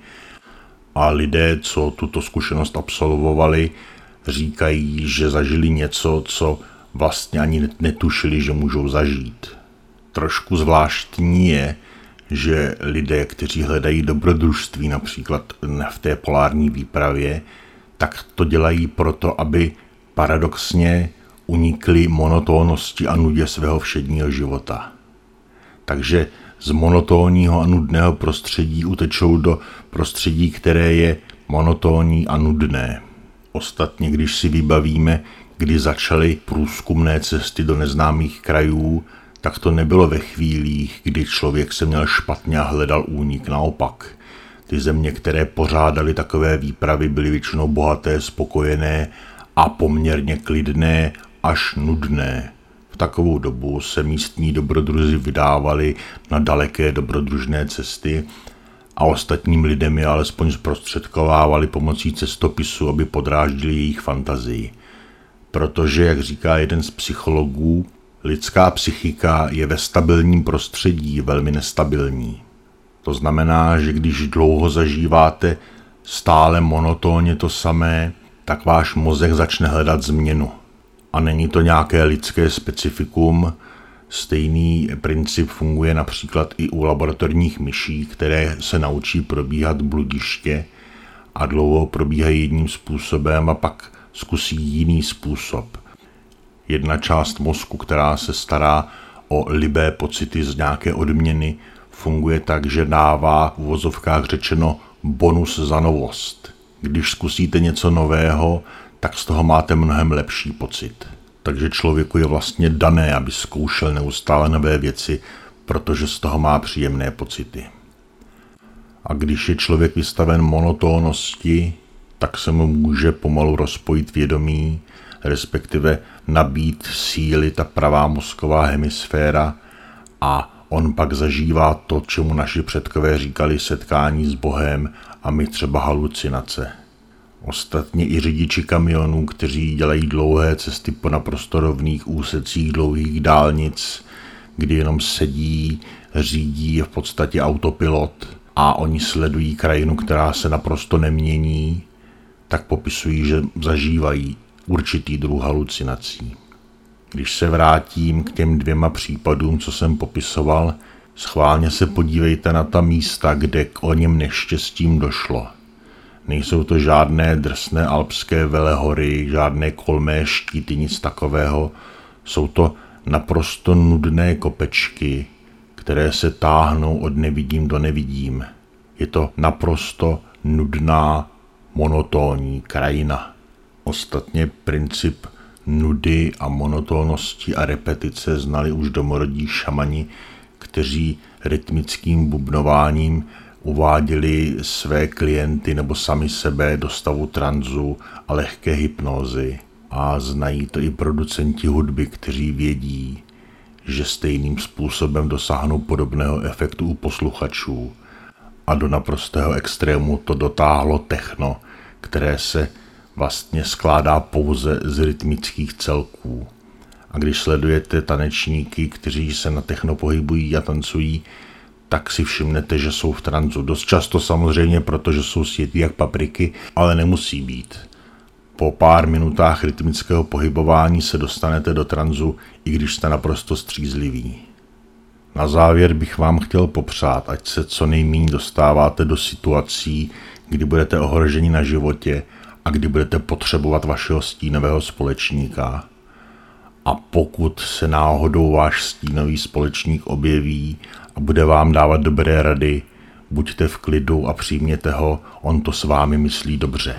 a lidé, co tuto zkušenost absolvovali, říkají, že zažili něco, co vlastně ani netušili, že můžou zažít. Trošku zvláštní je, že lidé, kteří hledají dobrodružství například v té polární výpravě, tak to dělají proto, aby paradoxně unikli monotónnosti a nudě svého všedního života. Takže z monotónního a nudného prostředí utečou do prostředí, které je monotónní a nudné. Ostatně, když si vybavíme, kdy začaly průzkumné cesty do neznámých krajů, tak to nebylo ve chvílích, kdy člověk se měl špatně a hledal únik. Naopak, ty země, které pořádaly takové výpravy, byly většinou bohaté, spokojené a poměrně klidné až nudné. V takovou dobu se místní dobrodruzi vydávali na daleké dobrodružné cesty a ostatním lidem je alespoň zprostředkovávali pomocí cestopisu, aby podráždili jejich fantazii. Protože, jak říká jeden z psychologů, lidská psychika je ve stabilním prostředí velmi nestabilní. To znamená, že když dlouho zažíváte stále monotónně to samé, tak váš mozek začne hledat změnu. A není to nějaké lidské specifikum, Stejný princip funguje například i u laboratorních myší, které se naučí probíhat bludiště a dlouho probíhají jedním způsobem a pak zkusí jiný způsob. Jedna část mozku, která se stará o libé pocity z nějaké odměny, funguje tak, že dává v uvozovkách řečeno bonus za novost. Když zkusíte něco nového, tak z toho máte mnohem lepší pocit. Takže člověku je vlastně dané, aby zkoušel neustále nové věci, protože z toho má příjemné pocity. A když je člověk vystaven monotónnosti, tak se mu může pomalu rozpojit vědomí, respektive nabít síly ta pravá mozková hemisféra a on pak zažívá to, čemu naši předkové říkali setkání s Bohem a my třeba halucinace. Ostatně i řidiči kamionů, kteří dělají dlouhé cesty po naprosto rovných úsecích dlouhých dálnic, kdy jenom sedí, řídí je v podstatě autopilot, a oni sledují krajinu, která se naprosto nemění, tak popisují, že zažívají určitý druh halucinací. Když se vrátím k těm dvěma případům, co jsem popisoval, schválně se podívejte na ta místa, kde k o něm neštěstím došlo. Nejsou to žádné drsné alpské velehory, žádné kolmé štíty, nic takového. Jsou to naprosto nudné kopečky, které se táhnou od nevidím do nevidím. Je to naprosto nudná, monotónní krajina. Ostatně princip nudy a monotónnosti a repetice znali už domorodí šamani, kteří rytmickým bubnováním uváděli své klienty nebo sami sebe do stavu tranzu a lehké hypnózy. A znají to i producenti hudby, kteří vědí, že stejným způsobem dosáhnou podobného efektu u posluchačů. A do naprostého extrému to dotáhlo techno, které se vlastně skládá pouze z rytmických celků. A když sledujete tanečníky, kteří se na techno pohybují a tancují, tak si všimnete, že jsou v tranzu. Dost často samozřejmě, protože jsou světí jak papriky, ale nemusí být. Po pár minutách rytmického pohybování se dostanete do tranzu, i když jste naprosto střízliví. Na závěr bych vám chtěl popřát, ať se co nejméně dostáváte do situací, kdy budete ohroženi na životě a kdy budete potřebovat vašeho stínového společníka. A pokud se náhodou váš stínový společník objeví a bude vám dávat dobré rady, buďte v klidu a přijměte ho, on to s vámi myslí dobře.